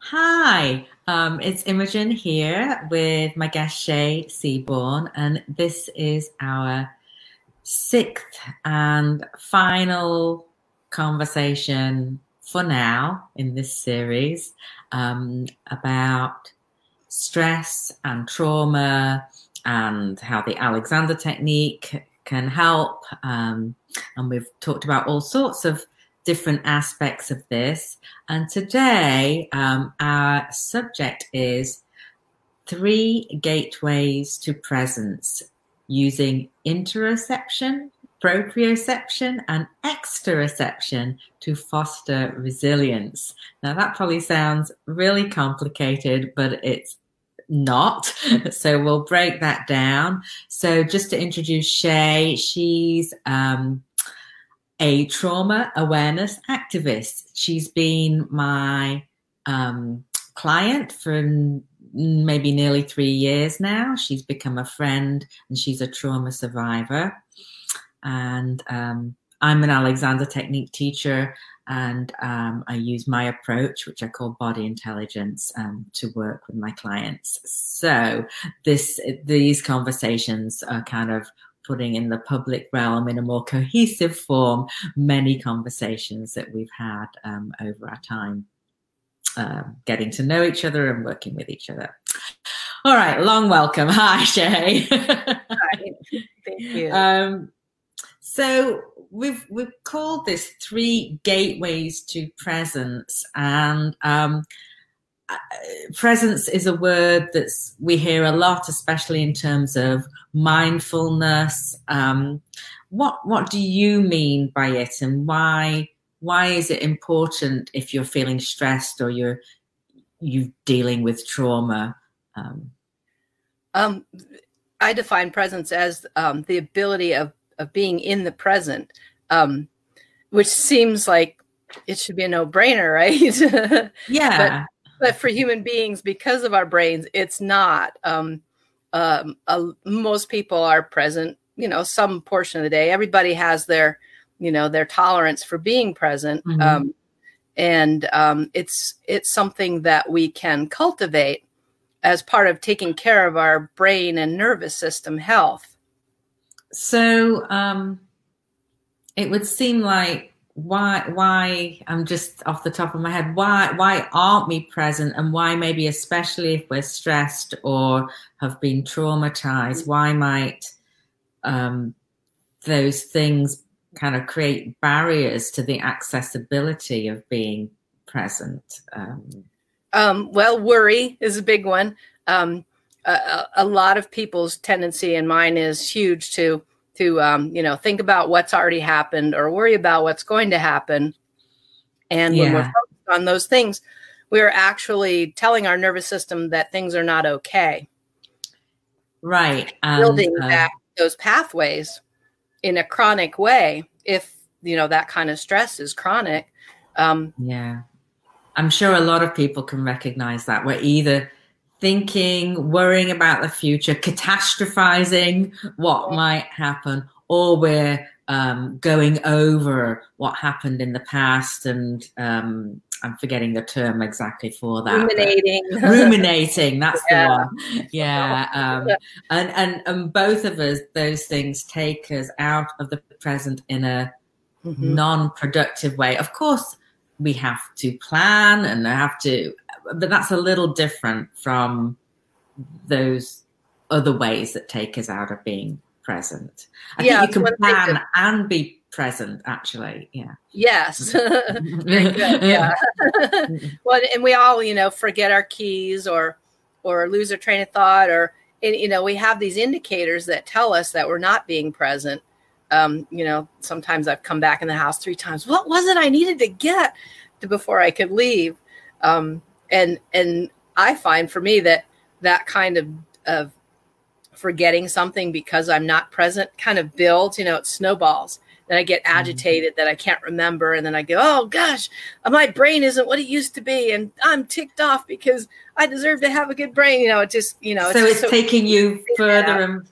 Hi, um, it's Imogen here with my guest Shay Seaborn, and this is our sixth and final conversation for now in this series um, about stress and trauma and how the Alexander technique can help. Um, and we've talked about all sorts of different aspects of this. And today, um, our subject is three gateways to presence using interoception, proprioception, and exteroception to foster resilience. Now, that probably sounds really complicated, but it's not. so we'll break that down. So just to introduce Shay, she's um, a trauma awareness activist. She's been my um, client for maybe nearly three years now. She's become a friend and she's a trauma survivor. And um, I'm an Alexander Technique teacher and um, I use my approach, which I call body intelligence, um, to work with my clients. So this these conversations are kind of putting in the public realm in a more cohesive form many conversations that we've had um, over our time uh, getting to know each other and working with each other. All right, long welcome. Hi, Shay. Hi. Thank you. Um, so we've we've called this three gateways to presence, and um, presence is a word that we hear a lot, especially in terms of mindfulness. Um, what what do you mean by it, and why why is it important if you're feeling stressed or you're you dealing with trauma? Um, um, I define presence as um, the ability of of being in the present, um, which seems like it should be a no brainer, right? yeah. But, but for human beings, because of our brains, it's not. Um, um, uh, most people are present, you know, some portion of the day. Everybody has their, you know, their tolerance for being present, mm-hmm. um, and um, it's it's something that we can cultivate as part of taking care of our brain and nervous system health. So um, it would seem like why why i'm just off the top of my head why why aren't we present and why maybe especially if we're stressed or have been traumatized why might um, those things kind of create barriers to the accessibility of being present? Um, um, well worry is a big one. Um, a, a lot of people's tendency and mine is huge to to um, you know think about what's already happened or worry about what's going to happen. And yeah. when we're focused on those things we're actually telling our nervous system that things are not okay. Right building uh, back those pathways in a chronic way if you know that kind of stress is chronic um, yeah. I'm sure a lot of people can recognize that. We're either thinking, worrying about the future, catastrophizing what might happen, or we're um, going over what happened in the past and um, I'm forgetting the term exactly for that. Ruminating. ruminating, that's yeah. the one. Yeah. Um, and, and, and both of us, those things take us out of the present in a mm-hmm. non productive way. Of course, we have to plan and I have to but that's a little different from those other ways that take us out of being present. I yeah, think you can plan and be present actually yeah. Yes. Yeah. Well and we all you know forget our keys or or lose our train of thought or and, you know we have these indicators that tell us that we're not being present. Um, you know sometimes i've come back in the house three times what was it i needed to get to before i could leave? Um, and and I find for me that that kind of of forgetting something because I'm not present kind of builds, you know, it snowballs. Then I get mm-hmm. agitated mm-hmm. that I can't remember. And then I go, oh gosh, my brain isn't what it used to be. And I'm ticked off because I deserve to have a good brain. You know, it just, you know, so it's, it's so taking you further and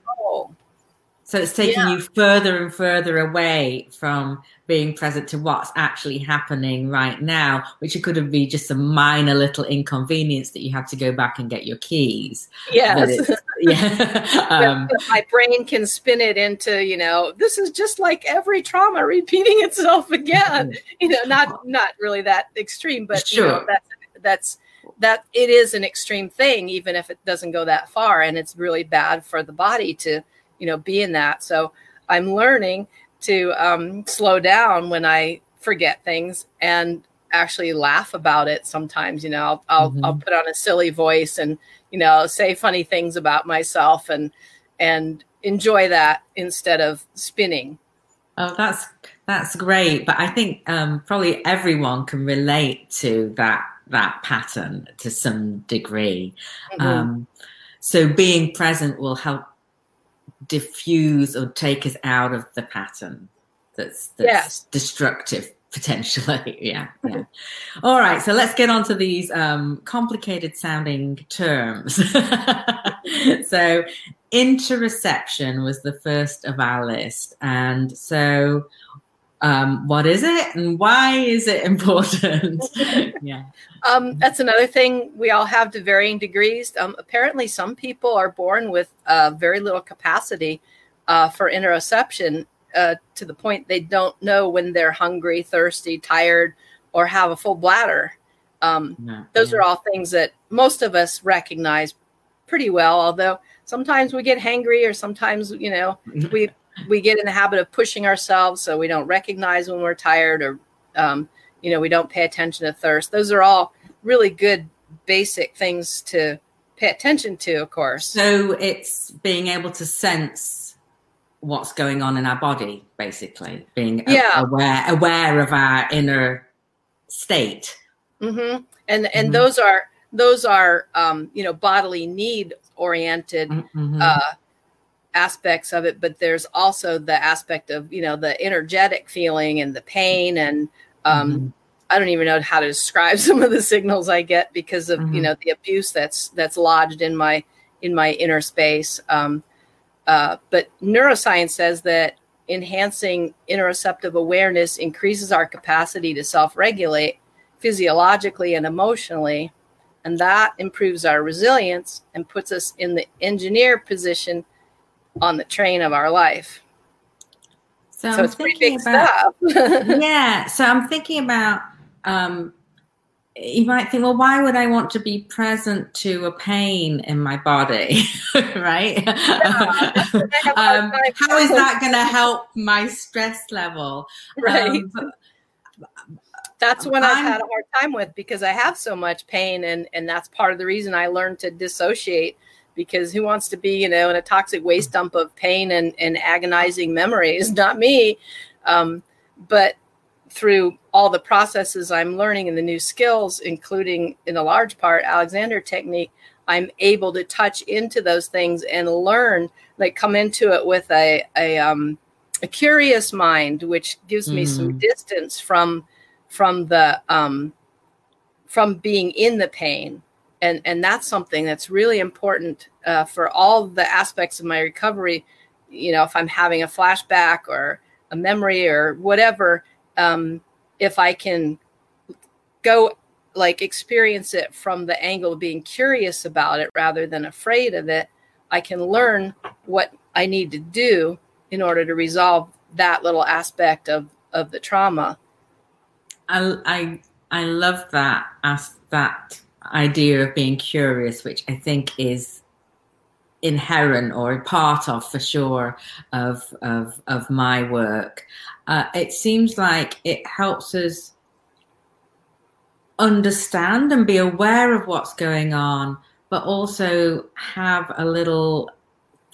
So it's taking Yeah. you further and further away from being present to what's actually happening right now, which could have been just a minor little inconvenience that you had to go back and get your keys. Yes. yeah. um, my brain can spin it into, you know, this is just like every trauma repeating itself again. You know, not not really that extreme, but you know, Sure. that's that's that it is an extreme thing, even if it doesn't go that far, and it's really bad for the body to, you know, be in that. So I'm learning to um, slow down when I forget things and actually laugh about it. Sometimes, you know, I'll I'll, Mhm. I'll put on a silly voice and you know say funny things about myself and and enjoy that instead of spinning. Oh, that's that's great. But I think um, probably everyone can relate to that that pattern to some degree. Mm-hmm. Um, so being present will help diffuse or take us out of the pattern that's, that's Yes. destructive potentially. yeah, yeah. All right, so let's get on to these um, complicated sounding terms. so interoception was the first of our list, and so. Um, what is it and why is it important? yeah. Um, that's another thing we all have to varying degrees. Um, apparently, some people are born with uh, very little capacity uh, for interoception uh, to the point they don't know when they're hungry, thirsty, tired, or have a full bladder. Um, those yeah. are all things that most of us recognize pretty well, although sometimes we get hangry or sometimes, you know, we we get in the habit of pushing ourselves so we don't recognize when we're tired or um, you know we don't pay attention to thirst those are all really good basic things to pay attention to of course So it's being able to sense what's going on in our body, basically, being Yeah. aware aware of our inner state. hmm and and Mhm. those are those are um, you know bodily need oriented Mhm. uh, aspects of it but there's also the aspect of you know the energetic feeling and the pain and um, Mhm. I don't even know how to describe some of the signals I get because of you Mhm. know the abuse that's that's lodged in my in my inner space. Um, uh, but neuroscience says that enhancing interoceptive awareness increases our capacity to self-regulate physiologically and emotionally, and that improves our resilience and puts us in the engineer position on the train of our life. so, so it's pretty big about stuff. yeah. So I'm thinking about. Um, you might think, well, why would I want to be present to a pain in my body, right? I have a hard um, how is that going to help my stress level? right. Um, but- that's what I've had a hard time with because I have so much pain and and that's part of the reason I learned to dissociate because who wants to be you know in a toxic waste dump of pain and and agonizing memories? Not me. Um, but through all the processes I'm learning and the new skills including in a large part Alexander technique I'm able to touch into those things and learn like come into it with a a um a curious mind which gives me some Mm. distance from from the um from being in the pain and and that's something that's really important uh, for all the aspects of my recovery. You know if i'm having a flashback or a memory or whatever um if i can go like experience it from the angle of being curious about it rather than afraid of it i can learn what i need to do in order to resolve that little aspect of of the trauma. I, I I love that as that idea of being curious, which I think is inherent or a part of for sure of of of my work. Uh, it seems like it helps us understand and be aware of what's going on, but also have a little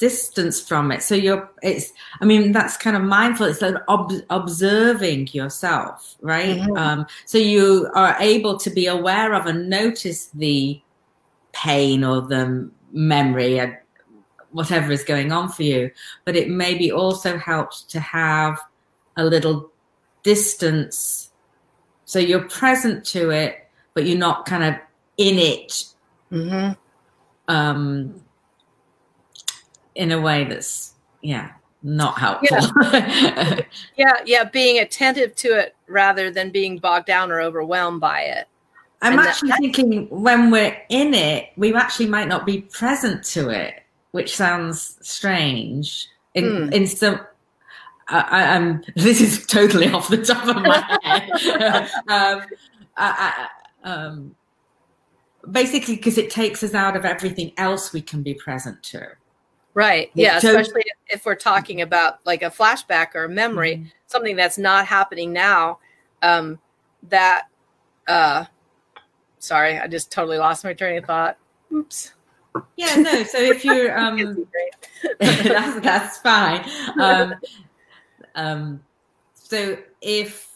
distance from it. So you're, it's, I mean, that's kind of mindful. It's like ob- observing yourself, right? Mhm. Um, so you are able to be aware of and notice the pain or the memory and whatever is going on for you. But it maybe also helps to have a little distance. So you're present to it, but you're not kind of in it mm-hmm. um, in a way that's yeah not helpful. Yeah. yeah, yeah, being attentive to it rather than being bogged down or overwhelmed by it. I'm and actually that, thinking when we're in it, we actually might not be present to it, which sounds strange. In mm. in some, I, am This is totally off the top of my head. um, I, I, um, basically, because it takes us out of everything else we can be present to. Right. Yeah. So, especially if we're talking about like a flashback or a memory, mm-hmm. something that's not happening now. Um, that, uh, sorry, I just totally lost my train of thought. Oops. Yeah. No. So if you're, um, that's, that's fine. Um, um, so if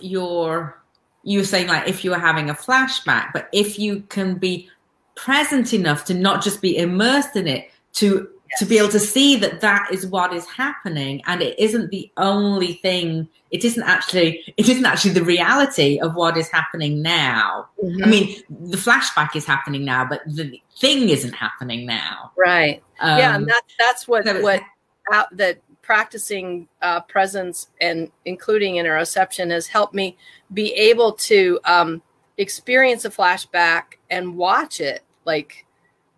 you're, you were saying like if you were having a flashback, but if you can be present enough to not just be immersed in it, to yes. to be able to see that that is what is happening, and it isn't the only thing. It isn't actually. It isn't actually the reality of what is happening now. Mm-hmm. I mean, the flashback is happening now, but the thing isn't happening now. Right. Um, yeah, and that, that's what so what out that practicing uh, presence and including interoception has helped me be able to um, experience a flashback and watch it like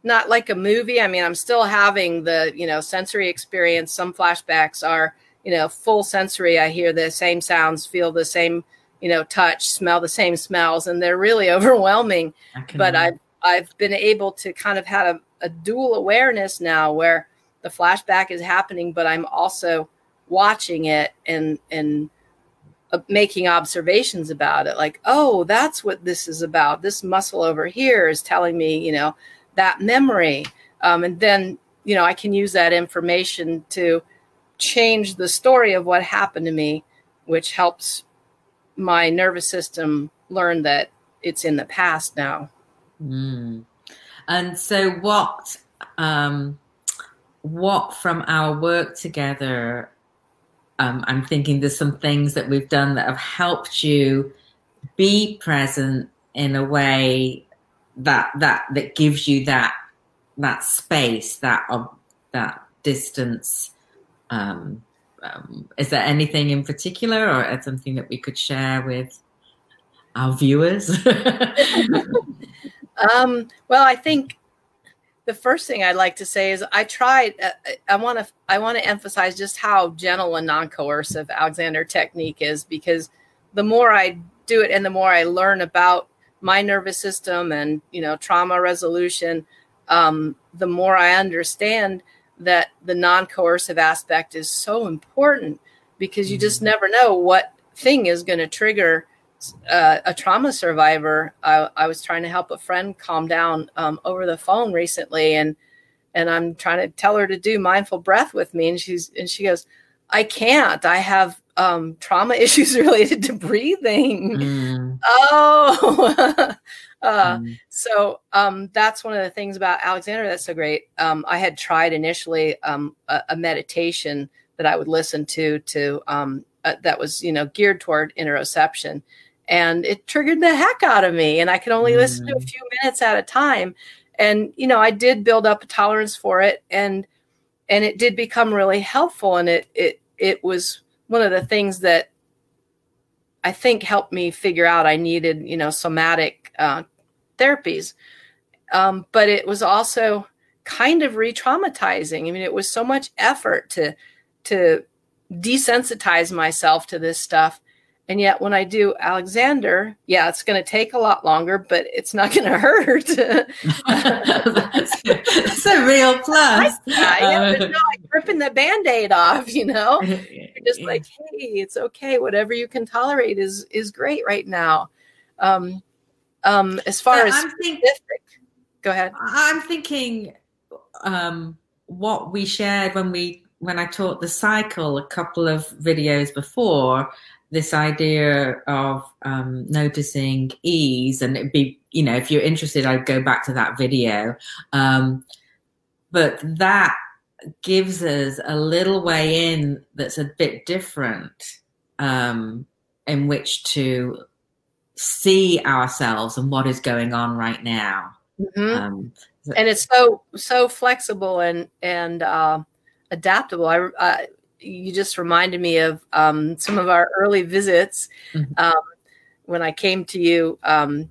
not like a movie. I mean, I'm still having the, you know, sensory experience. Some flashbacks are, you know, full sensory. I hear the same sounds, feel the same, you know, touch, smell the same smells, and they're really overwhelming. But I've I've been able to kind of have a, a dual awareness now where the flashback is happening, but I'm also watching it and and making observations about it like oh that's what this is about. This muscle over here is telling me you know that memory. Um, and then you know i can use that information to change the story of what happened to me which helps my nervous system learn that it's in the past now. Mm. and so what um, what from our work together um, I'm thinking there's some things that we've done that have helped you be present in a way that that that gives you that that space, that that distance. Um, um, is there anything in particular, or something that we could share with our viewers? um, well, I think the first thing I'd like to say is I tried. Uh, I want to. I want to emphasize just how gentle and non-coercive Alexander technique is because the more I do it and the more I learn about my nervous system and you know trauma resolution, um, the more I understand that the non-coercive aspect is so important because you just mm-hmm. never know what thing is going to trigger uh, a trauma survivor. I, I, was trying to help a friend calm down um, over the phone recently, and and I'm trying to tell her to do mindful breath with me, and she's and she goes, I can't. I have um, trauma issues related to breathing. Mm. Oh. uh, mm. So um, that's one of the things about Alexander that's so great. Um, I had tried initially um, a, a, meditation that I would listen to to um, uh, that was you know geared toward interoception, and it triggered the heck out of me and i could only mm. listen to a mm. few minutes at a time and you know i did build up a tolerance for it and and it did become really helpful and it it it was one of the things that i think helped me figure out i needed you know somatic uh, therapies um, but it was also kind of re-traumatizing i mean it was so much effort to to desensitize myself to this stuff and yet, when I do Alexander, yeah, it's going to take a lot longer, but it's not going to hurt. that's, that's, a real plus. yeah, uh, no, like ripping the band aid off, you know? You're just like, hey, it's okay. Whatever you can tolerate is is great right now. Um, um, as far as I'm thinking, go ahead. I'm thinking um, what we shared when we when I taught the cycle a couple of videos before this idea of um, noticing ease, and it'd be, you know, if you're interested, I'd go back to that video. Um, but that gives us a little way in that's a bit different um, in which to see ourselves and what is going on right now. Mm-hmm. Um, and it's so so flexible and and uh, adaptable. I uh, you just reminded me of um, some of our early visits mm-hmm. um, when I came to you um,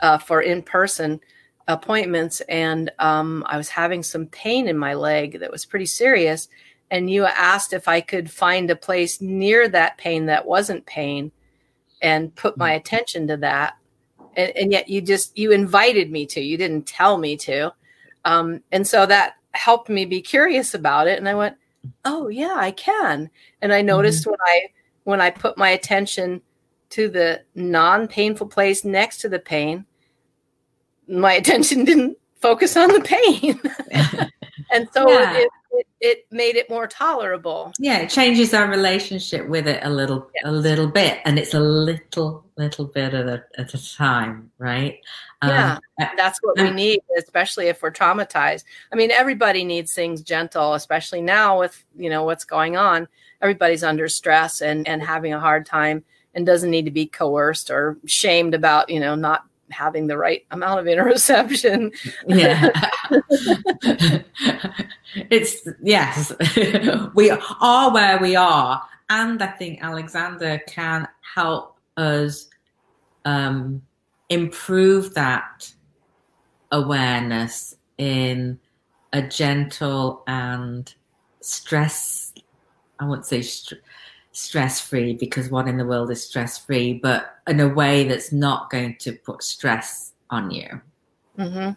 uh, for in person appointments, and um, I was having some pain in my leg that was pretty serious. And you asked if I could find a place near that pain that wasn't pain, and put my mm-hmm. attention to that. And, and yet you just you invited me to. You didn't tell me to, um, and so that helped me be curious about it. And I went, oh yeah, I can. And I noticed mm-hmm. when I when I put my attention to the non-painful place next to the pain, my attention didn't focus on the pain. and so yeah. it, it, it, made it more tolerable. Yeah, it changes our relationship with it a little yes. a little bit. And it's a little, little bit at a at a time, right? Yeah, um, that's what we need, especially if we're traumatized. I mean, everybody needs things gentle, especially now with you know what's going on. Everybody's under stress and and having a hard time and doesn't need to be coerced or shamed about you know not having the right amount of interoception. yeah. it's yes. we are where we are. And I think Alexander can help us um, improve that awareness in a gentle and stress I won't say st- stress free because what in the world is stress free, but in a way that's not going to put stress on you. Mm-hmm.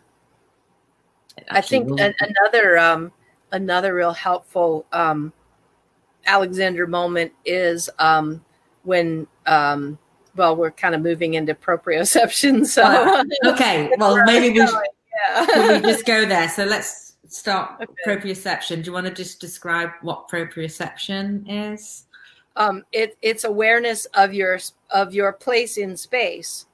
I think another um, another real helpful um, Alexander moment is um, when um, well we're kind of moving into proprioception. So uh, okay, well maybe we should, yeah. we just go there. So let's start okay. proprioception. Do you want to just describe what proprioception is? Um, it, it's awareness of your of your place in space,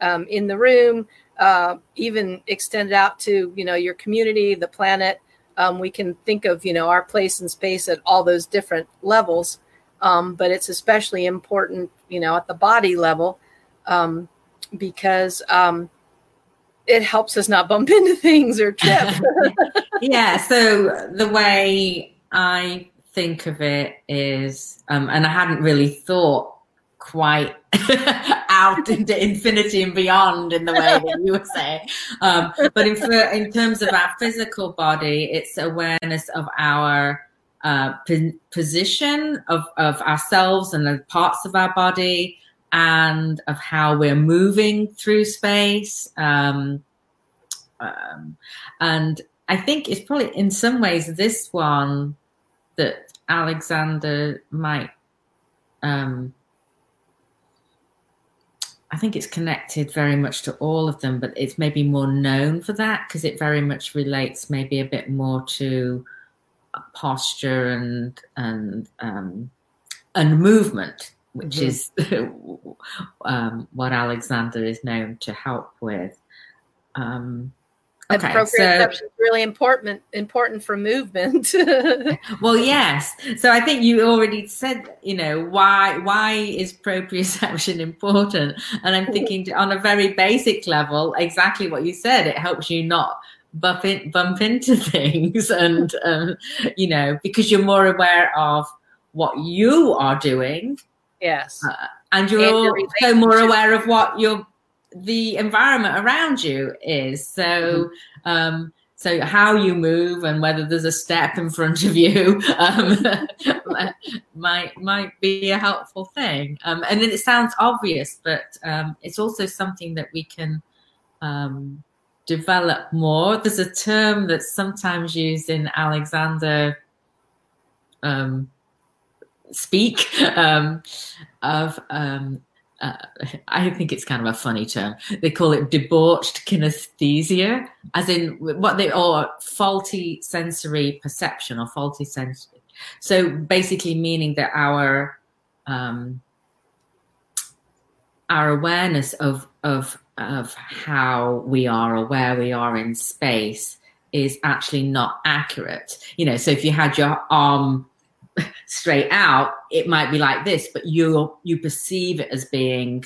um, in the room, uh, even extended out to you know your community, the planet. Um, we can think of you know our place in space at all those different levels, um, but it's especially important you know at the body level um, because um, it helps us not bump into things or trip. yeah. So the way I think of it is, um, and I hadn't really thought quite out into infinity and beyond in the way that you were saying. Um, but in, in terms of our physical body, it's awareness of our uh, position of, of ourselves and the parts of our body and of how we're moving through space. Um, um, and I think it's probably in some ways this one that Alexander might um, I think it's connected very much to all of them, but it's maybe more known for that because it very much relates maybe a bit more to posture and and um, and movement, which mm-hmm. is um, what Alexander is known to help with. Um, Okay, proprioception so, is really important important for movement. well, yes. So I think you already said, you know, why why is proprioception important? And I'm thinking on a very basic level, exactly what you said. It helps you not bump in, bump into things, and um, you know, because you're more aware of what you are doing. Yes. Uh, and you're and also more aware of what your the environment around you is. So, mm-hmm. um, so how you move and whether there's a step in front of you um, might might be a helpful thing. Um, and then it sounds obvious, but um, it's also something that we can um, develop more. There's a term that's sometimes used in Alexander um, speak um, of um, uh, I think it's kind of a funny term. They call it debauched kinesthesia, as in what they or faulty sensory perception or faulty sensory. So basically, meaning that our um, our awareness of of of how we are or where we are in space is actually not accurate. You know, so if you had your arm straight out, it might be like this, but you you perceive it as being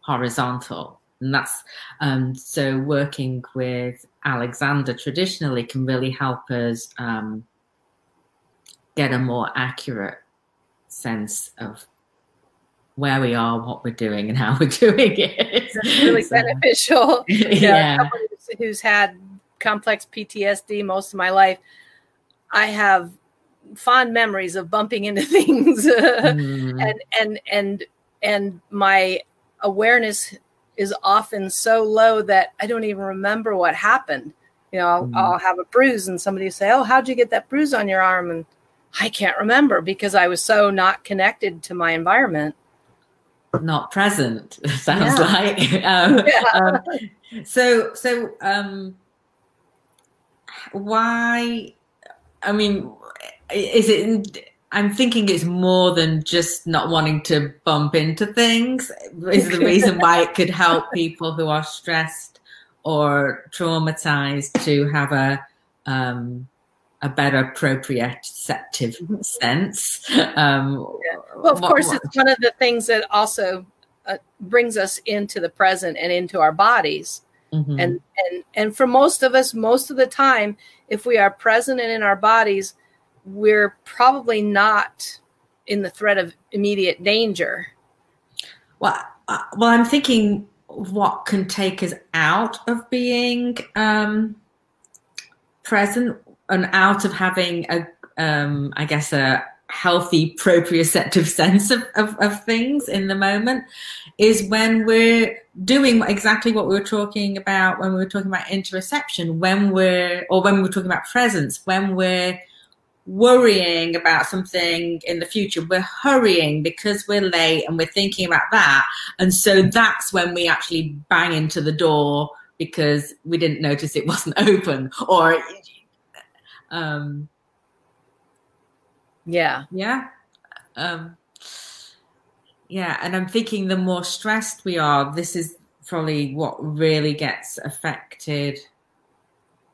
horizontal. And that's um, so working with Alexander traditionally can really help us um, get a more accurate sense of where we are, what we're doing, and how we're doing it. It's really so, beneficial. yeah. Who's had complex PTSD most of my life, I have fond memories of bumping into things, mm. and and and and my awareness is often so low that I don't even remember what happened. You know, I'll, mm. I'll have a bruise, and somebody will say, "Oh, how'd you get that bruise on your arm?" and I can't remember because I was so not connected to my environment. Not present, sounds yeah. like. Um, yeah. um, so, so um, why? I mean, is it? I'm thinking it's more than just not wanting to bump into things. Is the reason why it could help people who are stressed or traumatized to have a um, a better proprioceptive mm-hmm. sense. Um, yeah. Well, of what, course, what? it's one of the things that also uh, brings us into the present and into our bodies. Mm-hmm. And and and for most of us, most of the time, if we are present and in our bodies, we're probably not in the threat of immediate danger. Well, uh, well, I'm thinking what can take us out of being um, present and out of having a, um, I guess, a healthy proprioceptive sense of, of, of things in the moment is when we're doing exactly what we were talking about when we were talking about interoception, when we're, or when we were talking about presence, when we're worrying about something in the future, we're hurrying because we're late and we're thinking about that. And so that's when we actually bang into the door because we didn't notice it wasn't open or um, yeah. Yeah. Um, yeah. And I'm thinking the more stressed we are, this is probably what really gets affected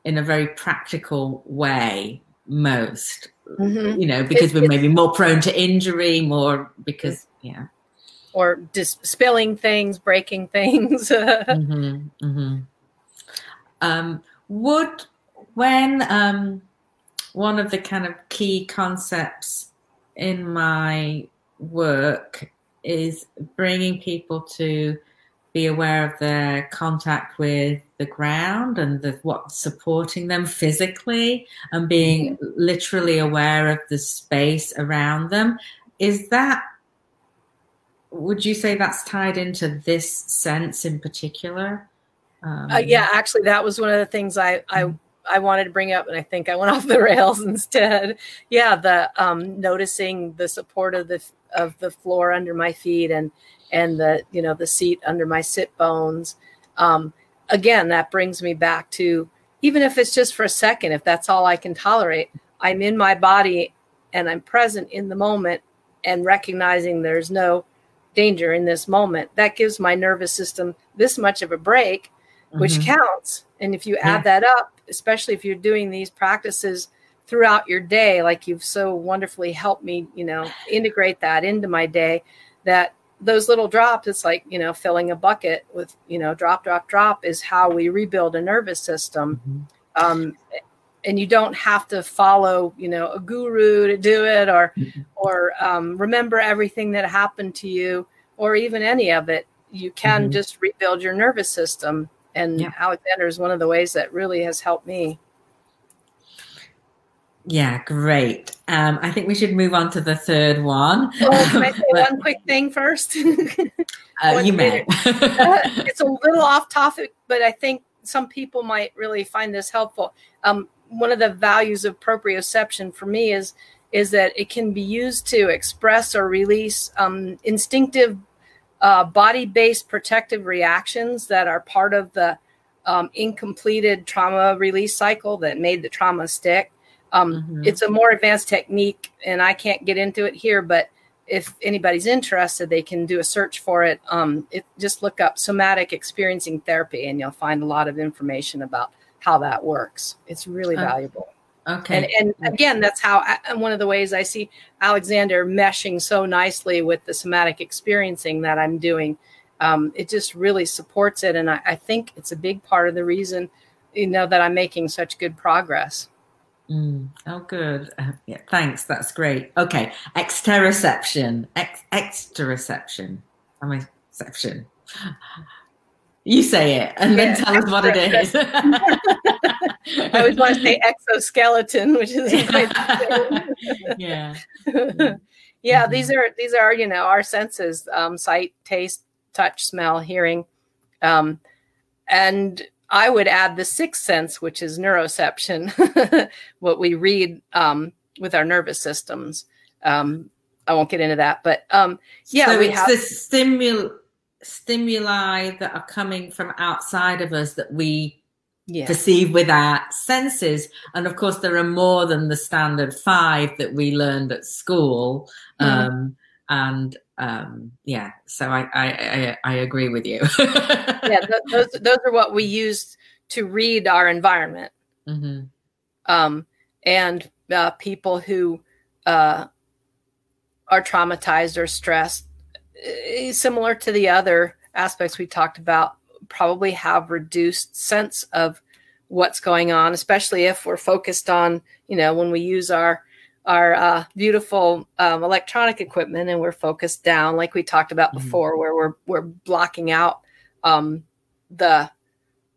in a very practical way most. Mm-hmm. You know, because we're maybe more prone to injury, more because, yeah. Or just spilling things, breaking things. mm-hmm, mm-hmm. Um, would, when, um, one of the kind of key concepts in my work is bringing people to be aware of their contact with the ground and the, what's supporting them physically and being mm-hmm. literally aware of the space around them. Is that, would you say that's tied into this sense in particular? Um, uh, yeah, actually, that was one of the things I, I mm-hmm. I wanted to bring up, and I think I went off the rails instead. Yeah, the um, noticing the support of the of the floor under my feet and and the you know the seat under my sit bones. Um, again, that brings me back to even if it's just for a second, if that's all I can tolerate, I'm in my body and I'm present in the moment and recognizing there's no danger in this moment. That gives my nervous system this much of a break, which mm-hmm. counts. And if you add yeah. that up, especially if you're doing these practices throughout your day, like you've so wonderfully helped me, you know, integrate that into my day, that those little drops, it's like, you know, filling a bucket with, you know, drop, drop, drop is how we rebuild a nervous system. Mm-hmm. Um, and you don't have to follow, you know, a guru to do it or, mm-hmm. or um, remember everything that happened to you or even any of it. You can mm-hmm. just rebuild your nervous system and yeah. Alexander is one of the ways that really has helped me. Yeah, great. Um, I think we should move on to the third one. Oh, can I say one quick thing first? uh, you may. uh, it's a little off topic, but I think some people might really find this helpful. Um, one of the values of proprioception for me is is that it can be used to express or release um, instinctive uh, body based protective reactions that are part of the um, incompleted trauma release cycle that made the trauma stick. Um, mm-hmm. It's a more advanced technique, and I can't get into it here, but if anybody's interested, they can do a search for it. Um, it just look up somatic experiencing therapy, and you'll find a lot of information about how that works. It's really valuable. Okay. And, and again, that's how one of the ways I see Alexander meshing so nicely with the somatic experiencing that I'm doing. Um, it just really supports it, and I, I, think it's a big part of the reason, you know, that I'm making such good progress. Mm. Oh, good. Uh, yeah, thanks. That's great. Okay, exteroception. Ex- exteroception. Am I exception? You say it and yeah, then tell us what it is. I always want to say exoskeleton, which is yeah. yeah, mm-hmm. these are these are you know our senses: um, sight, taste, touch, smell, hearing, um, and I would add the sixth sense, which is neuroception, what we read um, with our nervous systems. Um, I won't get into that, but um, yeah, so we it's have the stimul stimuli that are coming from outside of us that we yeah. perceive with our senses. And of course, there are more than the standard five that we learned at school. Mm-hmm. Um, and um, yeah, so I, I, I, I, agree with you. yeah, those, those are what we use to read our environment. Mm-hmm. Um, and uh, people who uh, are traumatized or stressed, eh, similar to the other aspects we talked about, probably have reduced sense of what's going on, especially if we're focused on, you know, when we use our our uh, beautiful um, electronic equipment and we're focused down, like we talked about mm-hmm. before, where we're we're blocking out um, the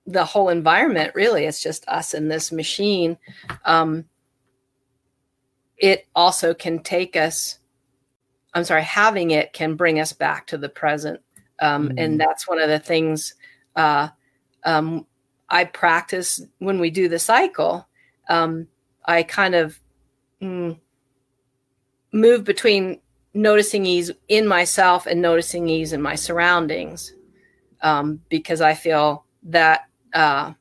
the whole environment. Really, it's just us and this machine. Um, it also can take us. I'm sorry, having it can bring us back to the present, um, mm-hmm. and that's one of the things uh, um, I practice when we do the cycle. Um, I kind of mm, move between noticing ease in myself and noticing ease in my surroundings um, because I feel that, uh,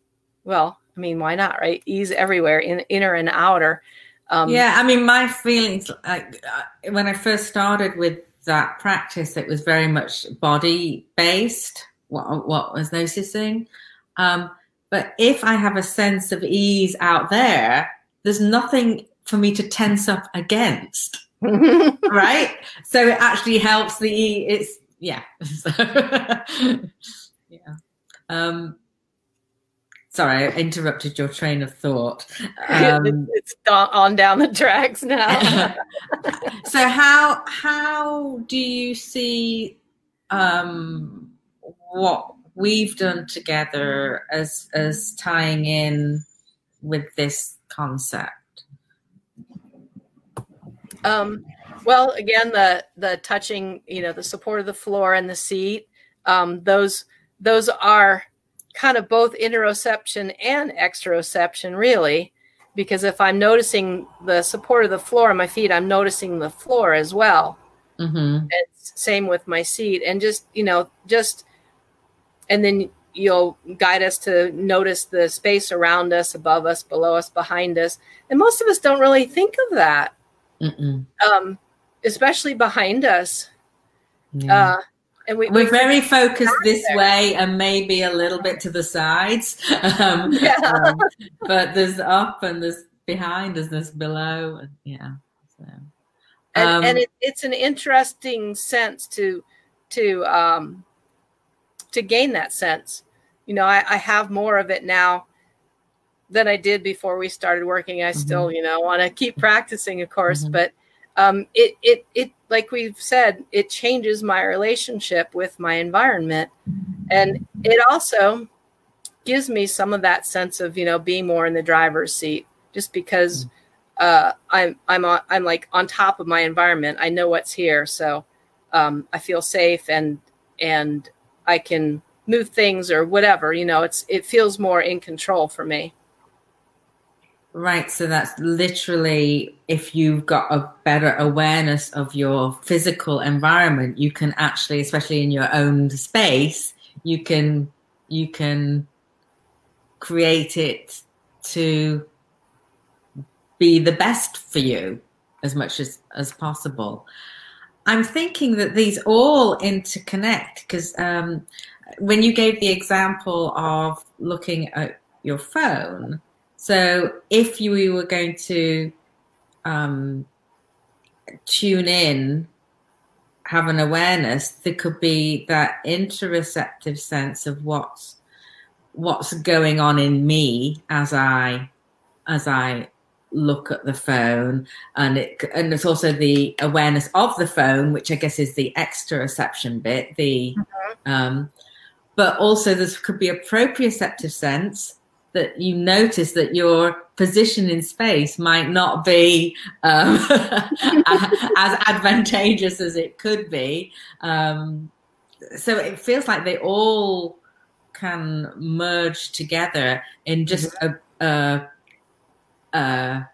well, I mean, why not, right? Ease everywhere, in inner and outer. Um, yeah, I mean, my feelings uh, when I first started with that practice, it was very much body based what, what was noticing. Um, but if I have a sense of ease out there, there's nothing for me to tense up against. right? So it actually helps the it's yeah. yeah. Um sorry, I interrupted your train of thought. Um, it's on down the tracks now. so how how do you see um what we've done together as as tying in with this concept? Um, well, again, the the touching, you know, the support of the floor and the seat, um, those those are kind of both interoception and exteroception, really, because if I'm noticing the support of the floor on my feet, I'm noticing the floor as well. Mm-hmm. same with my seat, and just you know, just and then you'll guide us to notice the space around us, above us, below us, behind us. And most of us don't really think of that, um, especially behind us. Yeah. Uh, and we, are very focused this there. way and maybe a little bit to the sides. Um, yeah. um, but there's up and there's behind, there's below. And, yeah. So, and, and um, it, it's an interesting sense to to um, to gain that sense. You know, I, I have more of it now than I did before we started working. I mm-hmm. still, you know, want to keep practicing, of course, mm-hmm. but um, it it it like we've said, it changes my relationship with my environment, and it also gives me some of that sense of you know being more in the driver's seat, just because mm-hmm. uh, I'm I'm on, I'm like on top of my environment. I know what's here, so um, I feel safe and and I can move things or whatever. You know, it's it feels more in control for me. Right. So that's literally if you've got a better awareness of your physical environment, you can actually, especially in your own space, you can you can create it to be the best for you as much as as possible. I'm thinking that these all interconnect because um, when you gave the example of looking at your phone, so if you were going to um, tune in, have an awareness, there could be that interoceptive sense of what's what's going on in me as I as I look at the phone and it and it's also the awareness of the phone which i guess is the exteroception bit the mm-hmm. um but also there could be a proprioceptive sense that you notice that your position in space might not be um, as advantageous as it could be um, so it feels like they all can merge together in just mm-hmm. a, a a,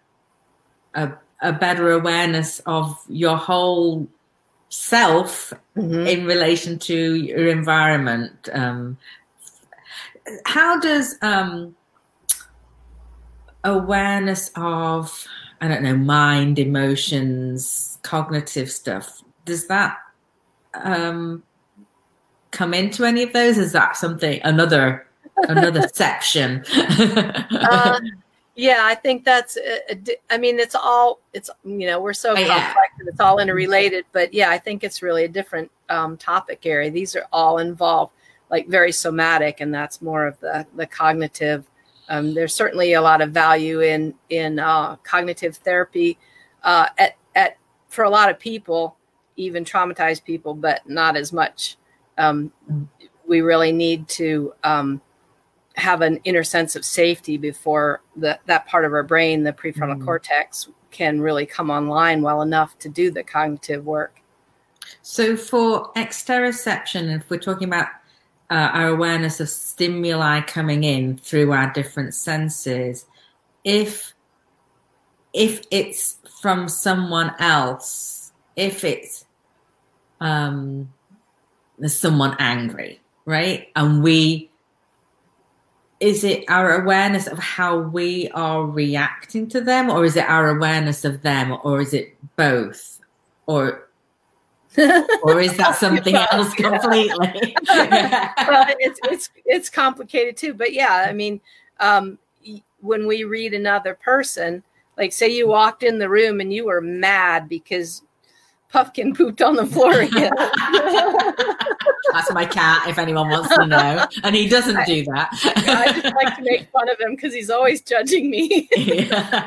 a, a better awareness of your whole self mm-hmm. in relation to your environment. Um, how does um, awareness of, I don't know, mind, emotions, cognitive stuff, does that um, come into any of those? Is that something, another another section? uh, yeah, I think that's. Uh, I mean, it's all. It's you know we're so complex yeah. and it's all interrelated. But yeah, I think it's really a different um, topic area. These are all involved, like very somatic, and that's more of the the cognitive. Um, there's certainly a lot of value in in uh, cognitive therapy uh, at at for a lot of people, even traumatized people, but not as much. Um, we really need to um, have an inner sense of safety before the, that part of our brain, the prefrontal mm. cortex, can really come online well enough to do the cognitive work. So, for exteroception, if we're talking about uh, our awareness of stimuli coming in through our different senses, if if it's from someone else, if it's um, there's someone angry, right, and we is it our awareness of how we are reacting to them or is it our awareness of them or is it both? Or or is that something else completely? Well, it's it's it's complicated too but yeah i mean um, when we read another person like say you walked in the room and you were mad because Puffkin pooped on the floor again. That's my cat, if anyone wants to know. And he doesn't do that. I just like to make fun of him because he's always judging me. yeah.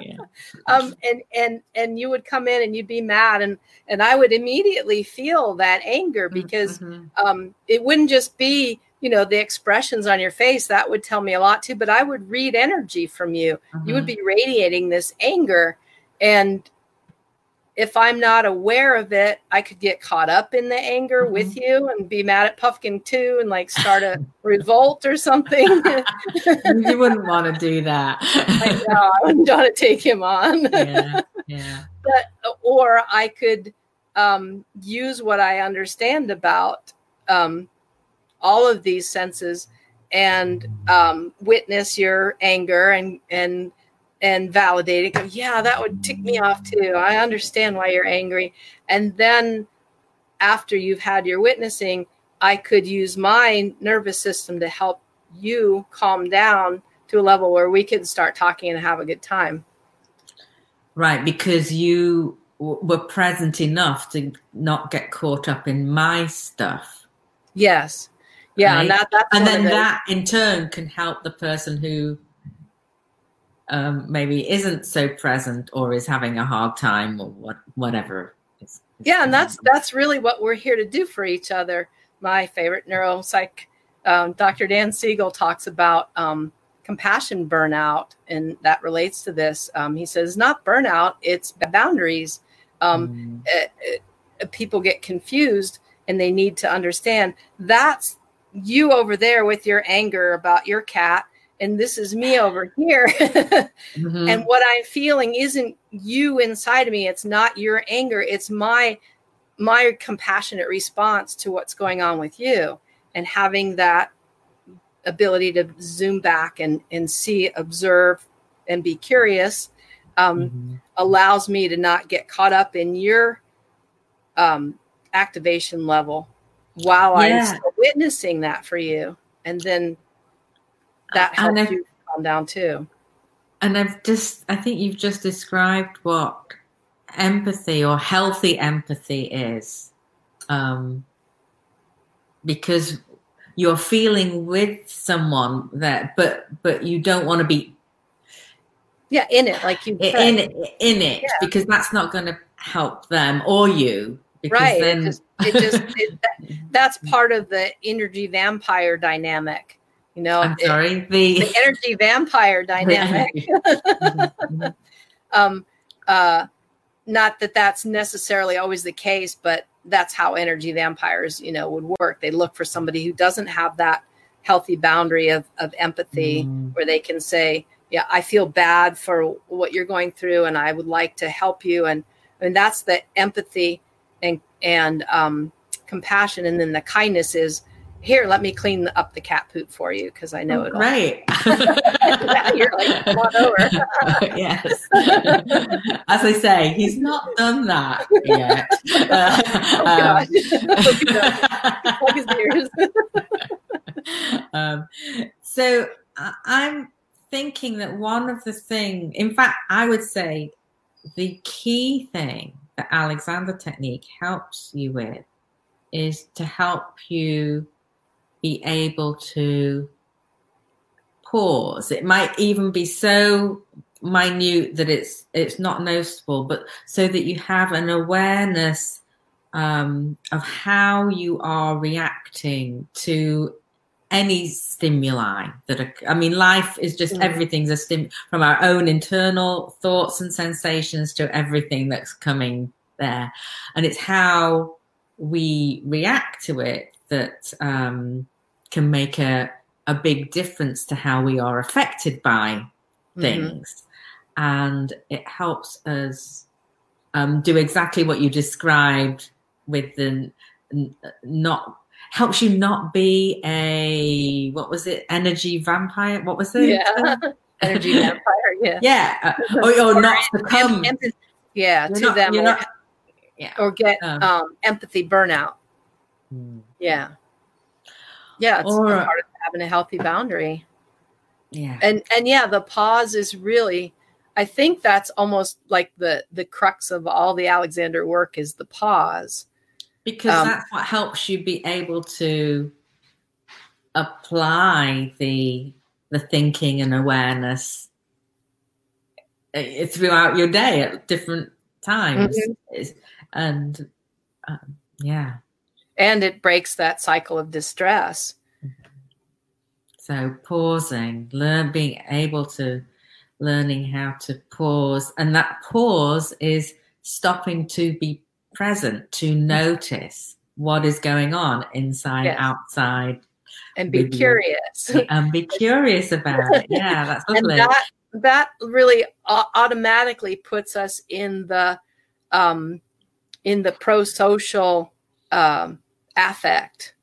yeah. Um, and and and you would come in and you'd be mad, and and I would immediately feel that anger because mm-hmm. um, it wouldn't just be you know the expressions on your face that would tell me a lot too but i would read energy from you mm-hmm. you would mm-hmm. be radiating this anger and if I'm not aware of it, I could get caught up in the anger mm-hmm. with you and be mad at Puffkin too and like start a revolt or something. you wouldn't want to do that. I know. I wouldn't want to take him on. yeah. Yeah. But, or I could um, use what I understand about um, all of these senses and um, witness your anger and, and, and validate it. Go, yeah, that would tick me off too. I understand why you're angry. And then after you've had your witnessing, I could use my nervous system to help you calm down to a level where we can start talking and have a good time. Right, because you w- were present enough to not get caught up in my stuff. Yes. Yeah, right? and that and then that in turn can help the person who um, maybe isn't so present or is having a hard time or what, whatever. Yeah, and that's that's really what we're here to do for each other. My favorite neuropsych, um, Dr. Dan Siegel talks about um, compassion burnout, and that relates to this. Um, he says not burnout; it's boundaries. Mm. It, it, people get confused, and they need to understand that's you over there with your anger about your cat and this is me over here. mm-hmm. And what I'm feeling isn't you inside of me. It's not your anger. It's my my compassionate response to what's going on with you and having that ability to zoom back and, and see, observe, and be curious um, mm-hmm. allows me to not get caught up in your um, activation level while yeah. I'm witnessing that for you. And then that helps you calm down too. And I've just, I think you've just described what empathy or healthy empathy is. Um, because you're feeling with someone that, but, but you don't want to be, Yeah, in it, like you said. in in it, yeah. because that's not going to help them or you. right. Then... It just, it just it, that, that's part of the energy vampire dynamic. You know, I'm sorry, it, the... the energy vampire dynamic. um, uh, not that that's necessarily always the case, but that's how energy vampires, you know, would work. They look for somebody who doesn't have that healthy boundary of, of empathy mm. where they can say, yeah, I feel bad for what you're going through and I would like to help you. And, and that's the empathy and, and um, compassion. And then the kindness is, here, let me clean up the cat poop for you because I know oh, it. Right. You're like, come on over. yes. As I say, he's not done that yet. Uh, um, um, so I'm thinking that one of the things, in fact, I would say the key thing that Alexander Technique helps you with is to help you be able to pause. It might even be so minute that it's it's not noticeable, but so that you have an awareness um, of how you are reacting to any stimuli that are, I mean, life is just mm. everything's a stim from our own internal thoughts and sensations to everything that's coming there. And it's how we react to it that um, can make a, a big difference to how we are affected by mm-hmm. things. Mm-hmm. And it helps us um, do exactly what you described with the not helps you not be a what was it energy vampire what was it yeah energy vampire yeah yeah uh, or, or, not become em- yeah to not, them or, not, yeah. or get um, um, empathy burnout hmm. yeah yeah, it's or, part of having a healthy boundary. Yeah. And and yeah, the pause is really I think that's almost like the the crux of all the Alexander work is the pause. Because um, that's what helps you be able to apply the the thinking and awareness eh, throughout your day at different times mm-hmm. and um, yeah and it breaks that cycle of distress. So pausing, learn being able to learning how to pause, and that pause is stopping to be present, to notice what is going on inside, yes. outside, and be curious, and be curious about it. Yeah, that's lovely. and that that really automatically puts us in the um, in the pro social um, affect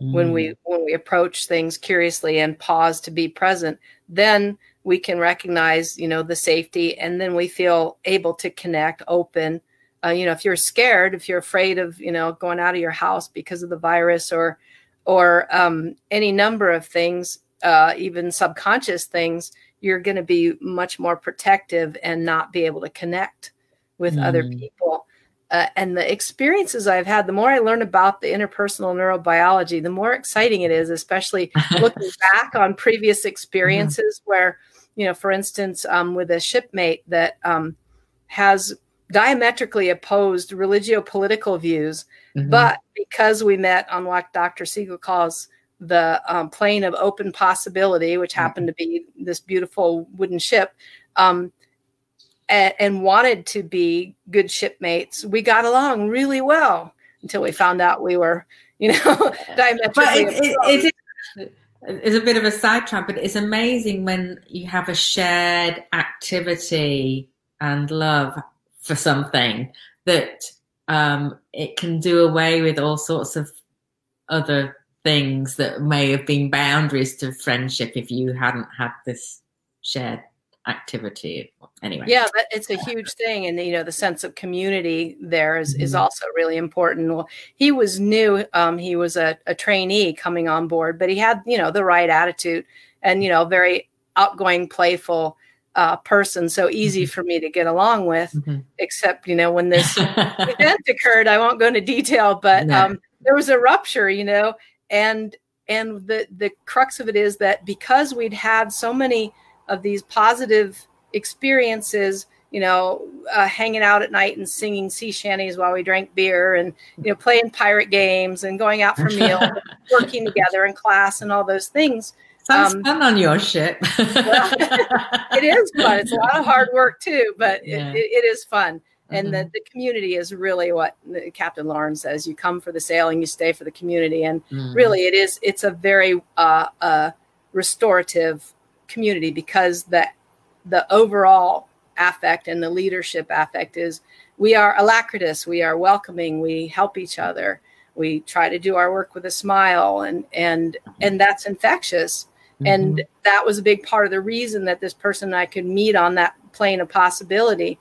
mm. when we mm. when we approach things curiously and pause to be present then we can recognize you know the safety and then we feel able to connect open uh, you know if you're scared if you're afraid of you know going out of your house because of the virus or or um, any number of things uh, even subconscious things you're going to be much more protective and not be able to connect with mm. other people uh, and the experiences I've had, the more I learn about the interpersonal neurobiology, the more exciting it is, especially looking back on previous mm-hmm. experiences mm-hmm. where, you know, for instance, um, with a shipmate that um, has diametrically opposed religio political views, mm-hmm. but because we met on what Dr. Siegel calls the um, plane of open possibility, which mm-hmm. happened to be this beautiful wooden ship, um, and, wanted to be good shipmates, we got along really well until we found out we were, you know, diametrically. But it, it, it, it's a bit of a sidetrack, but it's amazing when you have a shared activity and love for something that um, it can do away with all sorts of other things that may have been boundaries to friendship if you hadn't had this shared activity anyway yeah it's a huge thing and you know the sense of community there is, mm-hmm. is also really important well he was new um, he was a, a trainee coming on board but he had you know the right attitude and you know very outgoing playful uh, person so easy mm-hmm. for me to get along with mm-hmm. except you know when this event occurred i won't go into detail but no. um, there was a rupture you know and and the the crux of it is that because we'd had so many of these positive experiences you know, uh, hanging out at night and singing sea shanties while we drank beer and, you know, playing pirate games and going out for meals, working together in class and all those things. Sounds um, fun on your ship. well, it is fun. It's a lot of hard work too, but yeah. it, it is fun. And mm-hmm. the, the community is really what Captain Lauren says. You come for the sailing, you stay for the community. And mm-hmm. really it is, it's a very uh, uh, restorative community because the, the overall affect and the leadership affect is we are alacritous, we are welcoming, we help each other, we try to do our work with a smile, and and and that's infectious. Mm-hmm. And that was a big part of the reason that this person and I could meet on that plane of possibility.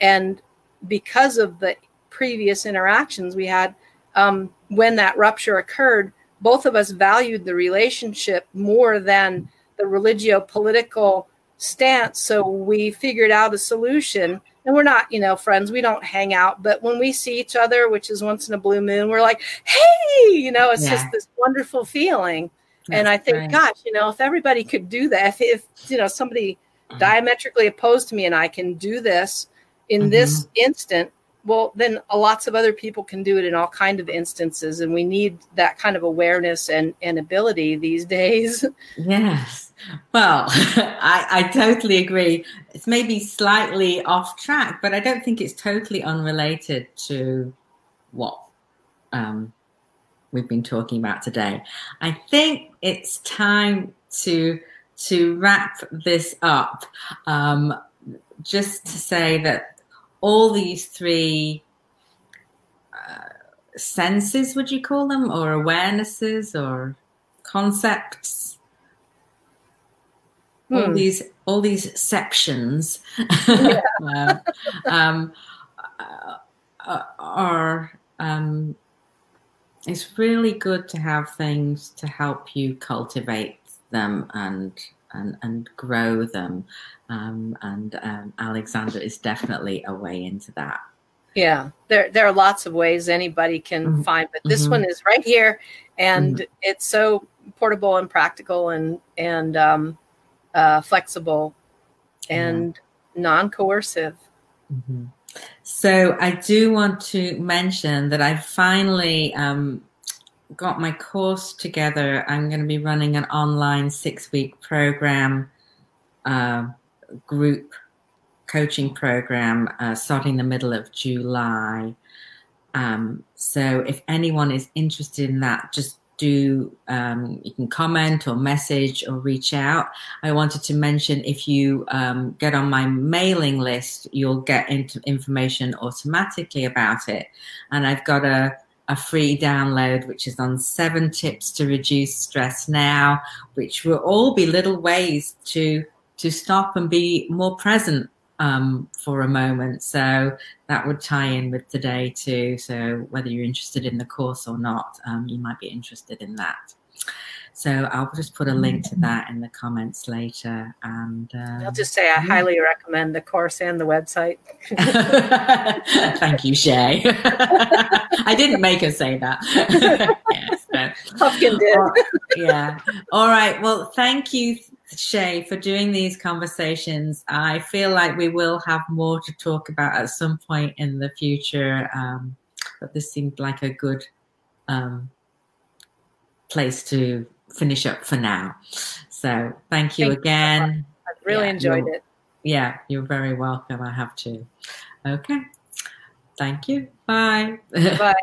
And because of the previous interactions we had, um, when that rupture occurred, both of us valued the relationship more than the religio political stance. So we figured out a solution. And we're not, you know, friends. We don't hang out, but when we see each other, which is once in a blue moon, we're like, "Hey!" You know, it's yeah. just this wonderful feeling. That's and I think, right. gosh, you know, if everybody could do that, if, if you know somebody mm-hmm. diametrically opposed to me and I can do this in mm-hmm. this instant, well, then lots of other people can do it in all kind of instances, and we need that kind of awareness and and ability these days. Yes. Well, I, I totally agree. It's maybe slightly off track, but I don't think it's totally unrelated to what um, we've been talking about today. I think it's time to to wrap this up. Um, just to say that all these three uh, senses, would you call them, or awarenesses, or concepts, all hmm. these all these sections yeah. uh, um, uh, are um, it's really good to have things to help you cultivate them and and, and grow them um, and um, Alexander is definitely a way into that yeah there there are lots of ways anybody can mm-hmm. find but this mm-hmm. one is right here and mm-hmm. it's so portable and practical and and um, uh, flexible and non coercive. Mm-hmm. So, I do want to mention that I finally um, got my course together. I'm going to be running an online six week program, uh, group coaching program uh, starting the middle of July. Um, so, if anyone is interested in that, just do um, you can comment or message or reach out i wanted to mention if you um, get on my mailing list you'll get into information automatically about it and i've got a, a free download which is on seven tips to reduce stress now which will all be little ways to to stop and be more present um, for a moment. So that would tie in with today too. So whether you're interested in the course or not, um, you might be interested in that. So I'll just put a link to that in the comments later. And uh, I'll just say I yeah. highly recommend the course and the website. Thank you, Shay. I didn't make her say that. yes, but, Hopkin did. Yeah. All right. Well, thank you Shay, for doing these conversations. I feel like we will have more to talk about at some point in the future, um, but this seemed like a good um, place to finish up for now. So thank you thank again. You I really yeah, enjoyed it. Yeah, you're very welcome. I have to. Okay. Thank you. Bye. Bye.